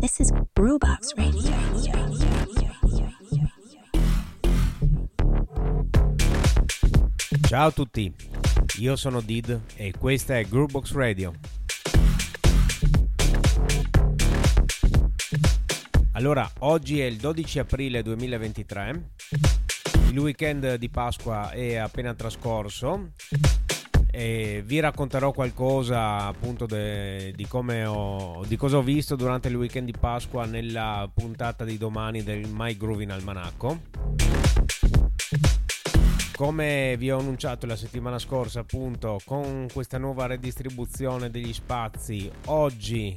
This is Brewbox Radio. Ciao a tutti, io sono Did e questa è Groovebox Radio. Allora, oggi è il 12 aprile 2023, il weekend di Pasqua è appena trascorso e vi racconterò qualcosa appunto de, di, ho, di cosa ho visto durante il weekend di Pasqua nella puntata di domani del My Grooving Almanacco. Come vi ho annunciato la settimana scorsa, appunto, con questa nuova redistribuzione degli spazi, oggi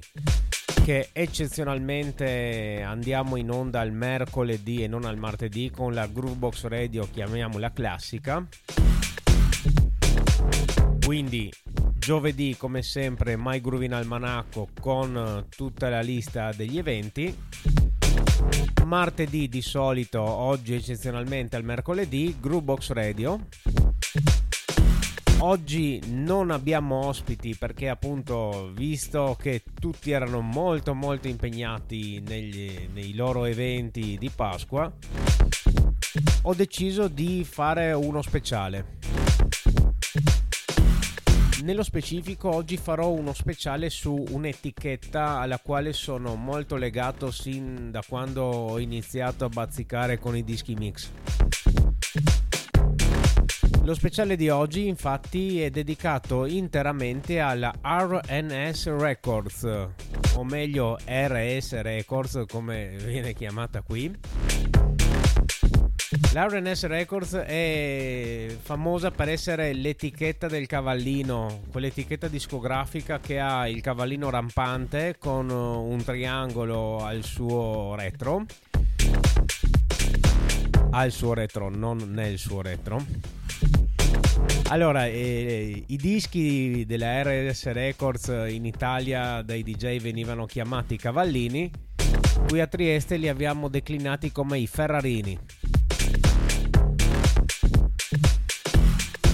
che eccezionalmente andiamo in onda il mercoledì e non al martedì con la Groovebox Radio, chiamiamola classica quindi giovedì come sempre My Groovin Almanacco con eh, tutta la lista degli eventi. Martedì di solito, oggi eccezionalmente al mercoledì, Groovebox Radio. Oggi non abbiamo ospiti perché appunto visto che tutti erano molto molto impegnati negli, nei loro eventi di Pasqua ho deciso di fare uno speciale nello specifico oggi farò uno speciale su un'etichetta alla quale sono molto legato sin da quando ho iniziato a bazzicare con i dischi mix. Lo speciale di oggi infatti è dedicato interamente alla RNS Records, o meglio RS Records come viene chiamata qui L'R&S Records è famosa per essere l'etichetta del cavallino, quell'etichetta discografica che ha il cavallino rampante con un triangolo al suo retro. Al suo retro, non nel suo retro. Allora, eh, i dischi della RS Records in Italia dai DJ venivano chiamati cavallini, qui a Trieste li abbiamo declinati come i Ferrarini.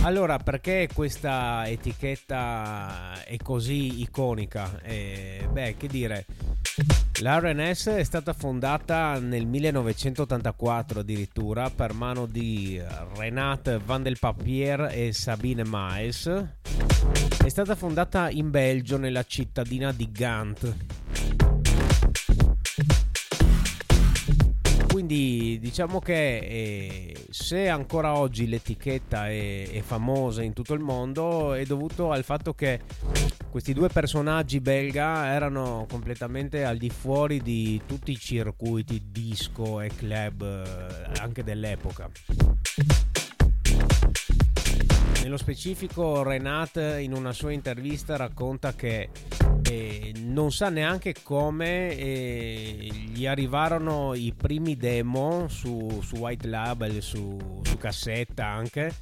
Allora, perché questa etichetta è così iconica? Eh, beh, che dire, l'RNS è stata fondata nel 1984 addirittura per mano di Renate Van del Papier e Sabine Maes. È stata fondata in Belgio nella cittadina di Gant quindi diciamo che eh, se ancora oggi l'etichetta è, è, famosa in tutto il mondo è dovuto al fatto che questi due personaggi belga erano completamente al di fuori di tutti i circuiti disco e club eh, anche dell'epoca. Nello specifico Renat in una sua intervista racconta che eh, non sa neanche come eh, gli arrivarono i primi demo su, su White Label, su, su cassetta anche,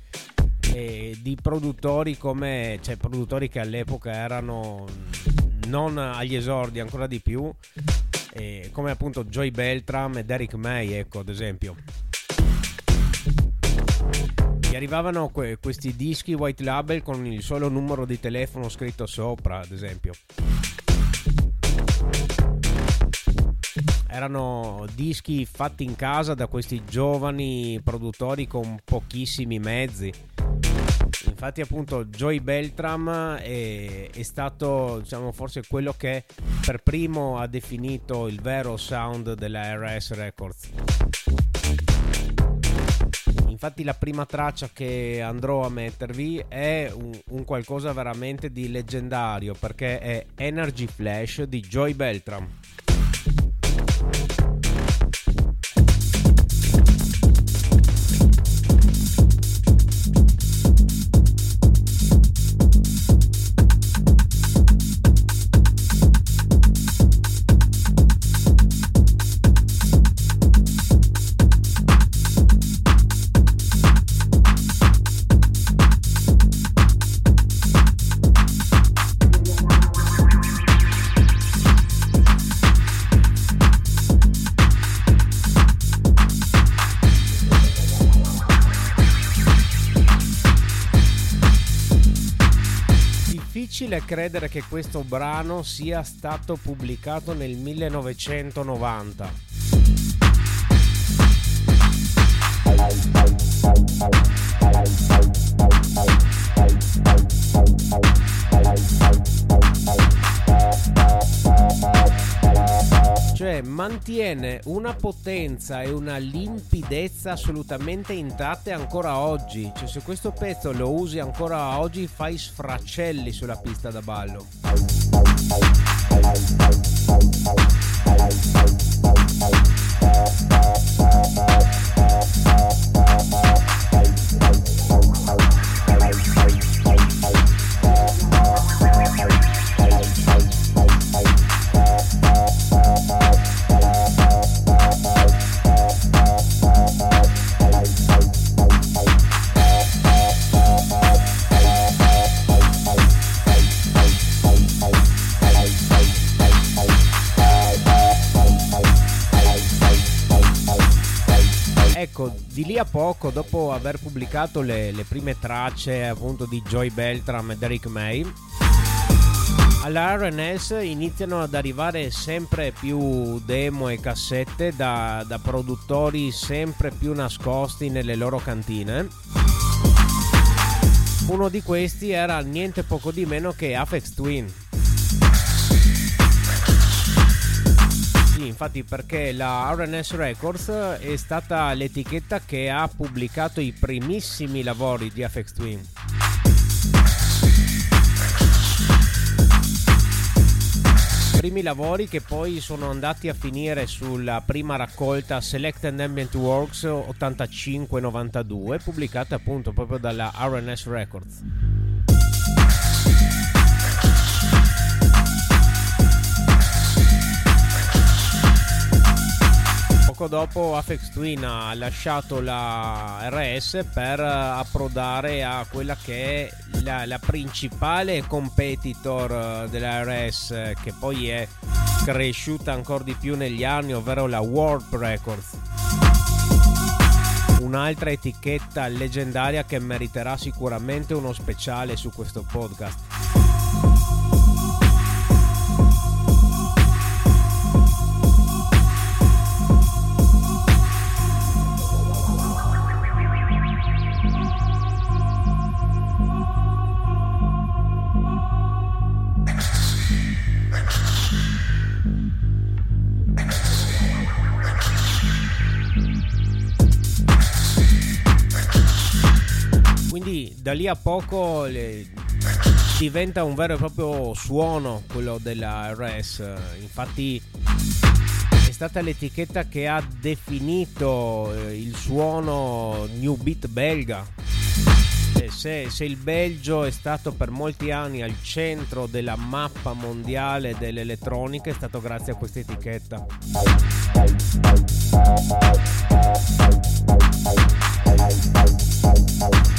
eh, di produttori come, cioè produttori che all'epoca erano non agli esordi, ancora di più, come appunto Joy Beltram e Derek May, ecco ad esempio. Gli arrivavano que- questi dischi white label con il solo numero di telefono scritto sopra, ad esempio. Erano dischi fatti in casa da questi giovani produttori con pochissimi mezzi. Infatti, appunto, Joy Beltram è, è stato, diciamo, forse quello che per primo ha definito il vero sound della RS Records. Infatti la prima traccia che andrò a mettervi è un, un qualcosa veramente di leggendario perché è Energy Flash di Joy Beltram. Credere che questo brano sia stato pubblicato nel 1990. Cioè mantiene una potenza e una limpidezza assolutamente intatte ancora oggi. Cioè se questo pezzo lo usi ancora oggi fai sfracelli sulla pista da ballo. Di lì a poco, dopo aver pubblicato le, le prime tracce appunto di Joy Beltram e Derek May, alla RNS iniziano ad arrivare sempre più demo e cassette da, da produttori sempre più nascosti nelle loro cantine. Uno di questi era niente poco di meno che Afex Twin infatti perché la RNS Records è stata l'etichetta che ha pubblicato i primissimi lavori di FX Twin. Primi lavori che poi sono andati a finire sulla prima raccolta Selected Ambient Works 85-92 pubblicata appunto proprio dalla RNS Records. Poco dopo Afex Twin ha lasciato la RS per approdare a quella che è la, la principale competitor della RS che poi è cresciuta ancora di più negli anni ovvero la World Records. Un'altra etichetta leggendaria che meriterà sicuramente uno speciale su questo podcast da lì a poco le, diventa un vero e proprio suono quello della RS. Infatti è stata l'etichetta che ha definito eh, il suono New Beat belga. Se, se, il Belgio è stato per molti anni al centro della mappa mondiale dell'elettronica è stato grazie a questa etichetta. come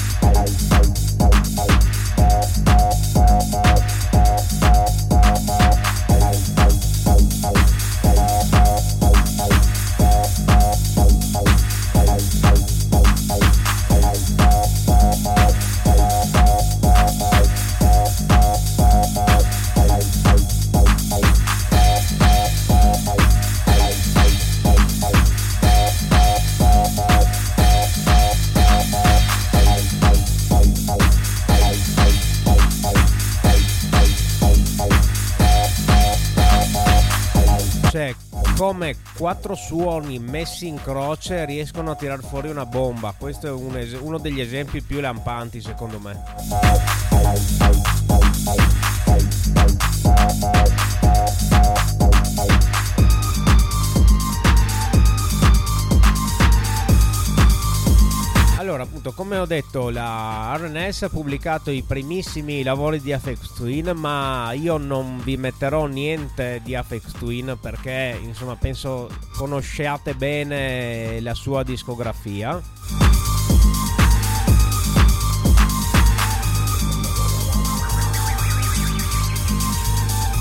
quattro suoni messi in croce riescono a tirar fuori una bomba. Questo è un es- uno degli esempi più lampanti secondo me. Allora, appunto, come ho detto, la RNS ha pubblicato i primissimi lavori di Afex Twin, ma io non vi metterò niente di Afex Twin perché, insomma, penso conosciate bene la sua discografia.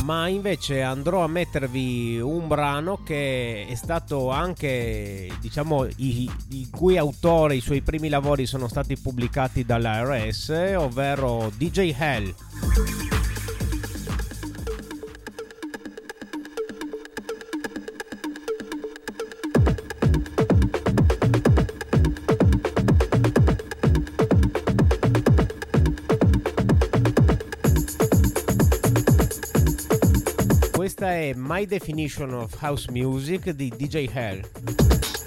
Ma invece andrò a mettervi un brano che è stato anche, diciamo, i, i cui autore, i suoi primi lavori sono stati pubblicati dalla RS, ovvero DJ Hell. Definition of House Music di DJ Hell.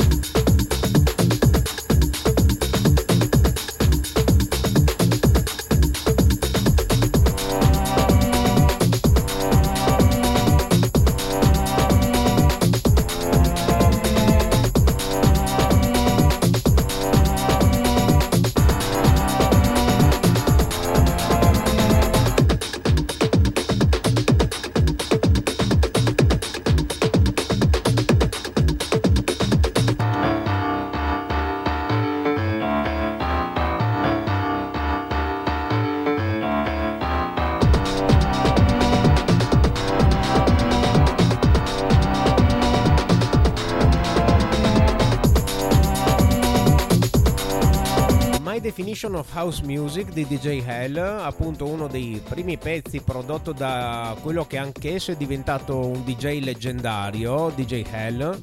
Definition of House Music di DJ Hell, appunto uno dei primi pezzi prodotto da quello che anch'esso è diventato un DJ leggendario, DJ Hell.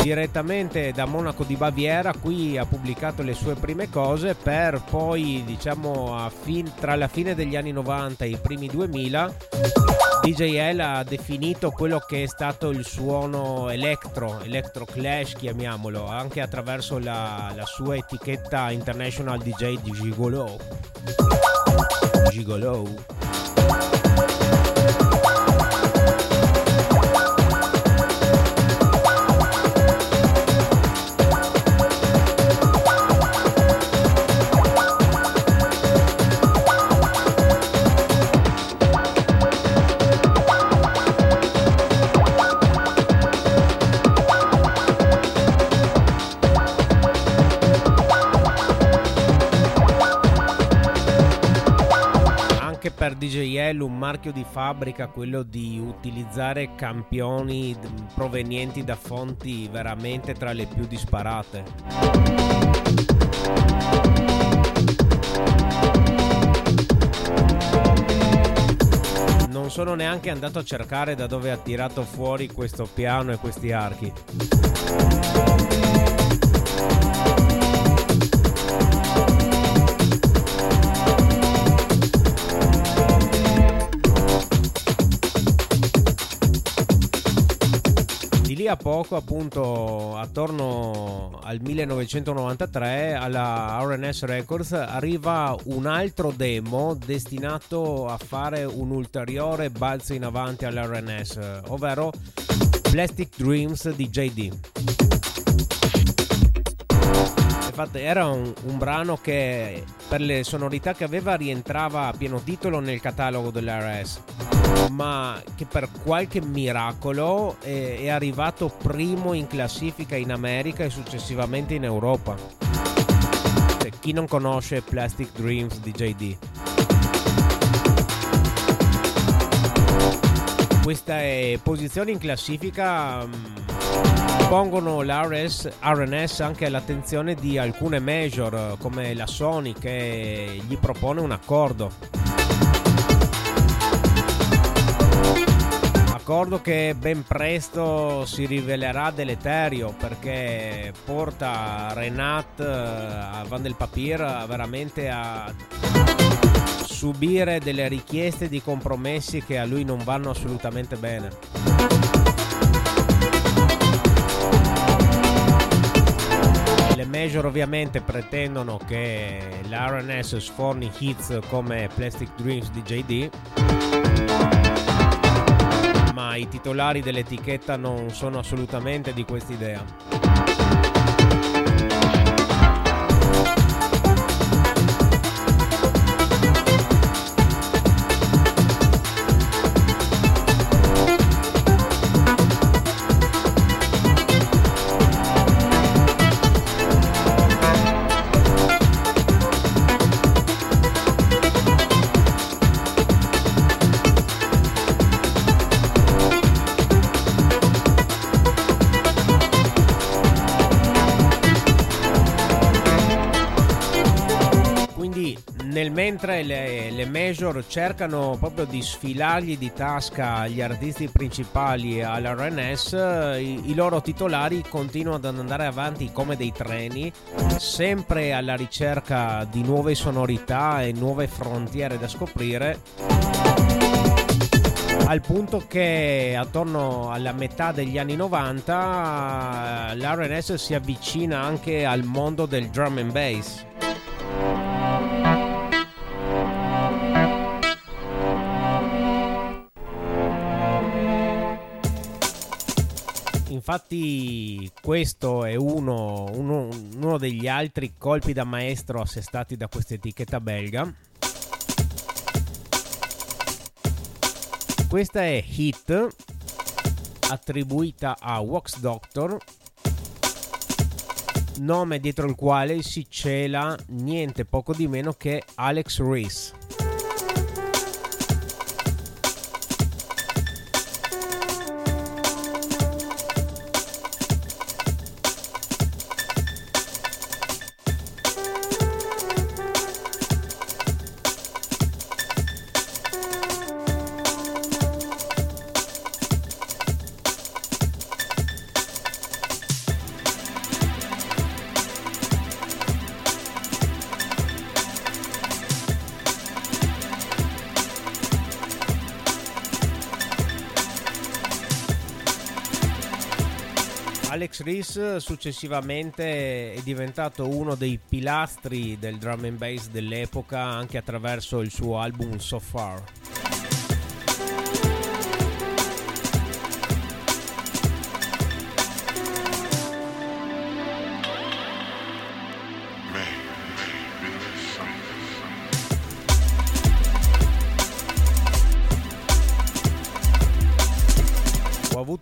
Direttamente da Monaco di Baviera, qui ha pubblicato le sue prime cose per poi, diciamo, fin- tra la fine degli anni 90 e i primi 2000 DJL ha definito quello che è stato il suono electro, electro clash chiamiamolo, anche attraverso la, la sua etichetta International DJ di Gigolo. Gigolo. Per DJL un marchio di fabbrica quello di utilizzare campioni provenienti da fonti veramente tra le più disparate. Non sono neanche andato a cercare da dove ha tirato fuori questo piano e questi archi. Lì a poco, appunto, attorno al 1993, alla RNS Records arriva un altro demo destinato a fare un ulteriore balzo in avanti all'RNS, ovvero Plastic Dreams di JD. Infatti era un, un, brano che per le sonorità che aveva rientrava a pieno titolo nel catalogo dell'RS, ma che per qualche miracolo è, è arrivato primo in classifica in America e successivamente in Europa. Cioè, chi non conosce Plastic Dreams di JD? Queste posizioni in classifica pongono l'RS, RNS anche all'attenzione di alcune major come la Sony che gli propone un accordo. Accordo che ben presto si rivelerà deleterio perché porta Renat a Van del Papier veramente a subire delle richieste di compromessi che a lui non vanno assolutamente bene. Le major ovviamente pretendono che l'RNS sforni hits come Plastic Dreams di JD, ma i titolari dell'etichetta non sono assolutamente di questa idea. mentre le, le, major cercano proprio di sfilargli di tasca gli artisti principali all'RNS, i, i loro titolari continuano ad andare avanti come dei treni, sempre alla ricerca di nuove sonorità e nuove frontiere da scoprire al punto che attorno alla metà degli anni 90 l'RNS si avvicina anche al mondo del drum and bass. Infatti questo è uno, uno, uno degli altri colpi da maestro assestati da questa etichetta belga Questa è Hit, attribuita a Wax Doctor, nome dietro il quale si cela niente poco di meno che Alex Reese. Reese successivamente è diventato uno dei pilastri del drum and bass dell'epoca anche attraverso il suo album So Far.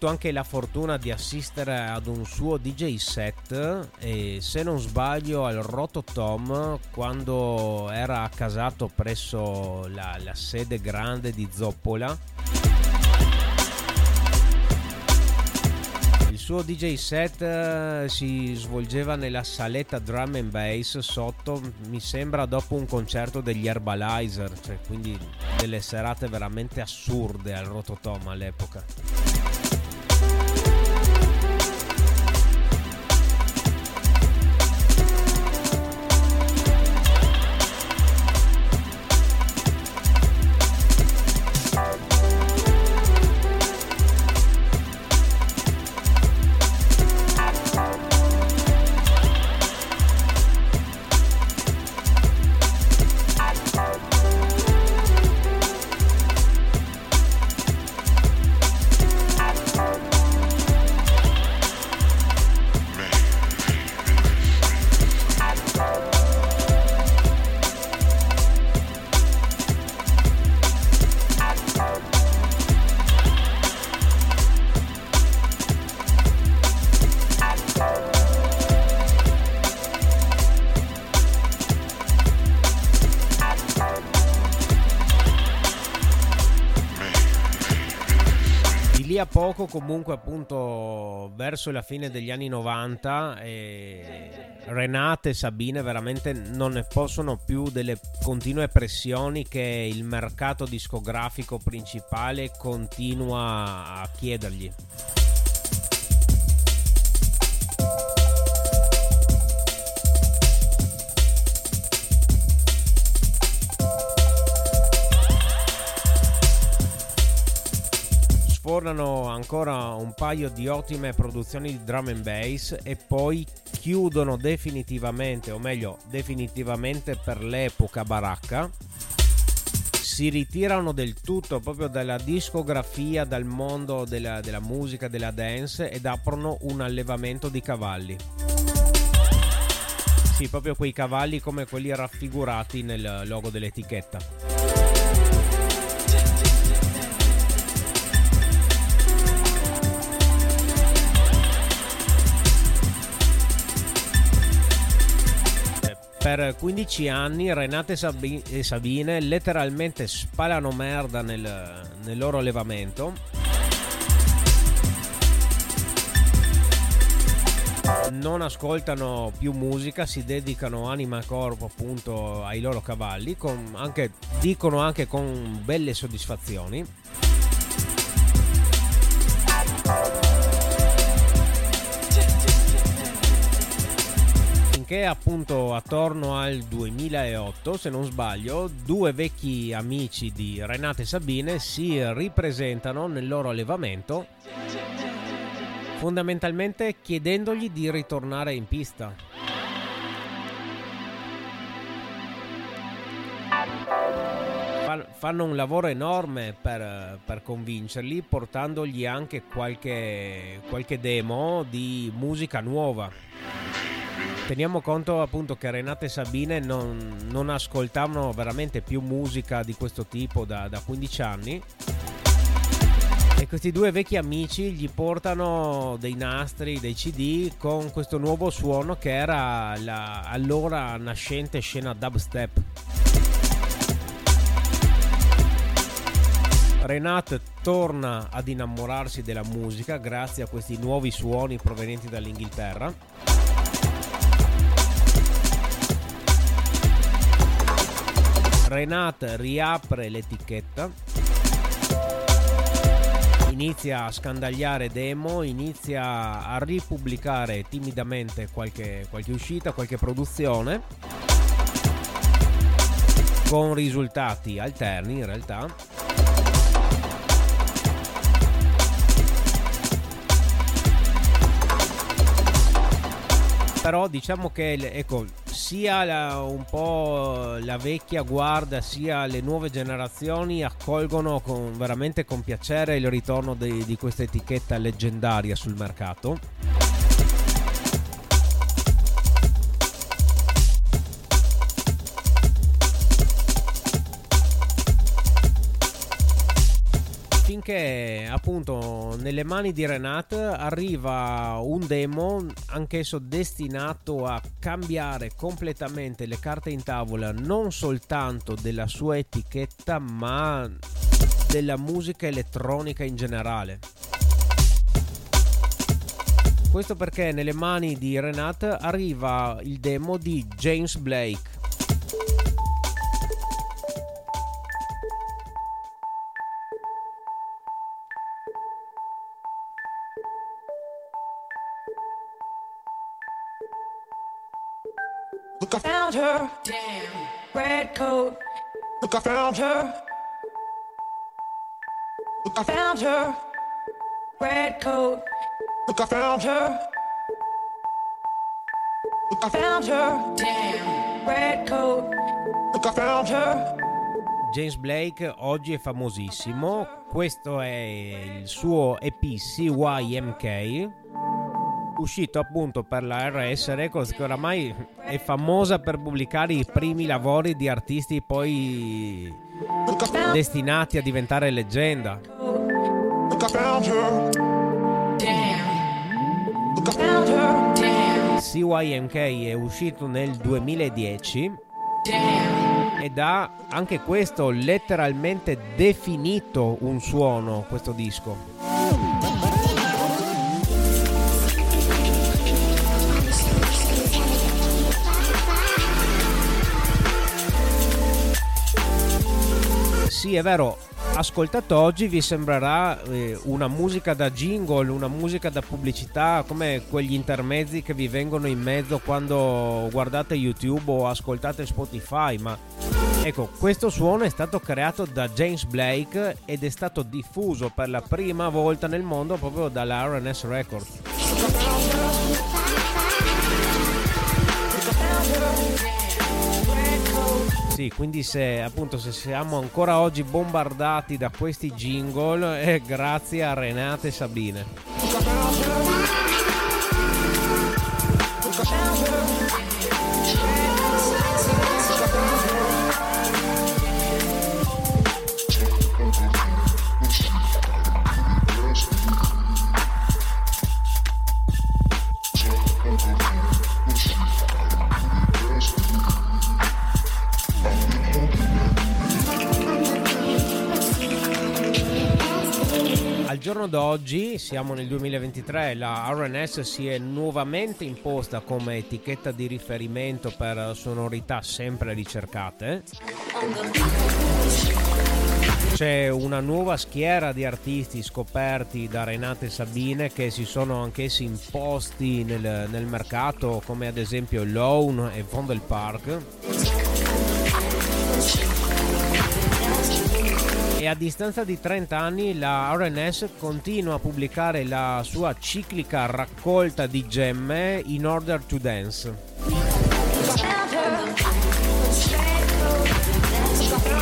Avuto anche la fortuna di assistere ad un suo DJ set e se non sbaglio al Rototom quando era accasato presso la, la sede grande di Zoppola. Il suo DJ set eh, si svolgeva nella saletta drum and bass sotto, mi sembra dopo un concerto degli Herbalizer, cioè quindi delle serate veramente assurde al Rototom all'epoca. Poco comunque appunto verso la fine degli anni 90 eh, Renate e Sabine veramente non ne possono più delle continue pressioni che il mercato discografico principale continua a chiedergli. Sfornano ancora un paio di ottime produzioni di drum and bass e poi chiudono definitivamente, o meglio, definitivamente per l'epoca baracca. Si ritirano del tutto proprio dalla discografia, dal mondo della, della musica, della dance ed aprono un allevamento di cavalli. Sì, proprio quei cavalli come quelli raffigurati nel logo dell'etichetta. Per 15 anni Renate e Sabine letteralmente spalano merda nel, nel loro allevamento. Non ascoltano più musica, si dedicano anima e corpo appunto ai loro cavalli, anche, dicono anche con belle soddisfazioni. Perché appunto attorno al 2008, se non sbaglio, due vecchi amici di Renate Sabine si ripresentano nel loro allevamento fondamentalmente chiedendogli di ritornare in pista. fanno un lavoro enorme per, per, convincerli, portandogli anche qualche, qualche demo di musica nuova. Teniamo conto appunto che Renate e Sabine non, non ascoltavano veramente più musica di questo tipo da, da 15 anni. E questi due vecchi amici gli portano dei nastri, dei CD con questo nuovo suono che era la allora nascente scena dubstep. Renate torna ad innamorarsi della musica grazie a questi nuovi suoni provenienti dall'Inghilterra. Renate riapre l'etichetta, inizia a scandagliare demo, inizia a ripubblicare timidamente qualche, qualche uscita, qualche produzione, con risultati alterni in realtà. Però diciamo che ecco, sia la, un po' la vecchia guardia sia le nuove generazioni accolgono con, veramente con piacere il ritorno di, di questa etichetta leggendaria sul mercato finché appunto nelle mani di Renat arriva un demo anch'esso destinato a cambiare completamente le carte in tavola non soltanto della sua etichetta ma della musica elettronica in generale. Questo perché nelle mani di Renat arriva il demo di James Blake her. Damn. Red coat. Look, I found her. Look, I found her. Red coat. Look, I found her. Look, I found her. Damn. Red coat. Look, I found her. James Blake oggi è famosissimo, questo è il suo EP CYMK uscito appunto per la RS Records che oramai è famosa per pubblicare i primi lavori di artisti poi destinati a diventare leggenda. CYMK è uscito nel 2010 ed ha anche questo letteralmente definito un suono questo disco. Sì, è vero, ascoltato oggi vi sembrerà eh, una musica da jingle, una musica da pubblicità, come quegli intermezzi che vi vengono in mezzo quando guardate YouTube o ascoltate Spotify, ma ecco, questo suono è stato creato da James Blake ed è stato diffuso per la prima volta nel mondo proprio dalla RNS Records. Sì, quindi se appunto se siamo ancora oggi bombardati da questi jingle è grazie a Renate e Sabine. Giorno d'oggi, siamo nel 2023, la RNS si è nuovamente imposta come etichetta di riferimento per sonorità sempre ricercate. c'è una nuova schiera di artisti scoperti da Renate Sabine che si sono anch'essi imposti nel, nel mercato, come ad esempio Lone e Vondel Park. A distanza di 30 anni la RNS continua a pubblicare la sua ciclica raccolta di gemme In Order to Dance.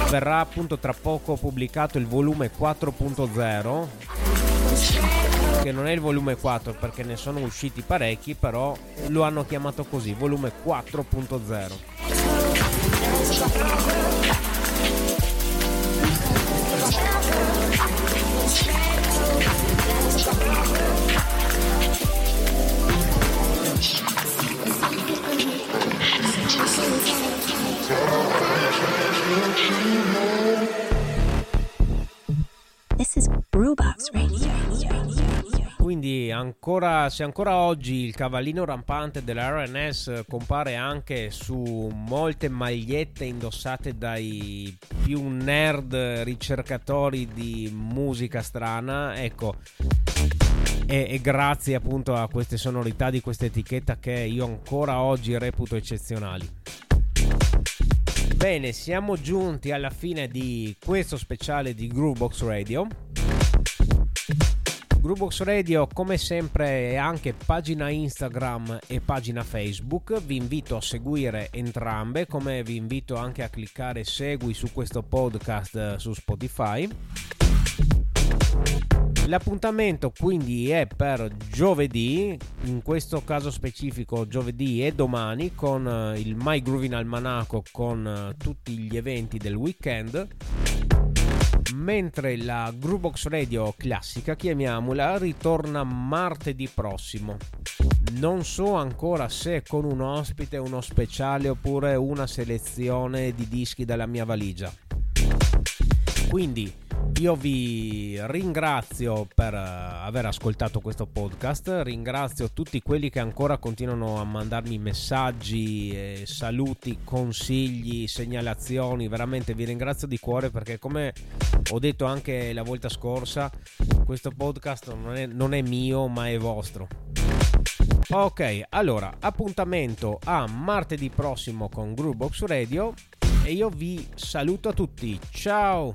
verrà appunto tra poco pubblicato il volume 4.0 che non è il volume 4 perché ne sono usciti parecchi però lo hanno chiamato così volume 4.0 Quindi ancora, se ancora oggi il cavallino rampante dell'RNS compare anche su molte magliette indossate dai più nerd ricercatori di musica strana, ecco, e, e, grazie appunto a queste sonorità di questa etichetta che io ancora oggi reputo eccezionali. Bene, siamo giunti alla fine di questo speciale di Groovebox Radio. Groovebox Radio come sempre è anche pagina Instagram e pagina Facebook, vi invito a seguire entrambe come vi invito anche a cliccare segui su questo podcast su Spotify. L'appuntamento quindi è per giovedì, in questo caso specifico giovedì e domani con eh, il My Groovin Almanaco con eh, tutti gli eventi del weekend. Mentre la Groovebox Radio classica, chiamiamola, ritorna martedì prossimo. Non so ancora se con un ospite, uno speciale oppure una selezione di dischi dalla mia valigia. Quindi io vi ringrazio per eh, aver ascoltato questo podcast, ringrazio tutti quelli che ancora continuano a mandarmi messaggi, saluti, consigli, segnalazioni, veramente vi ringrazio di cuore perché come ho detto anche la volta scorsa, questo podcast non è, non è mio ma è vostro. Ok, allora appuntamento a martedì prossimo con Groovebox Radio e io vi saluto a tutti. Ciao!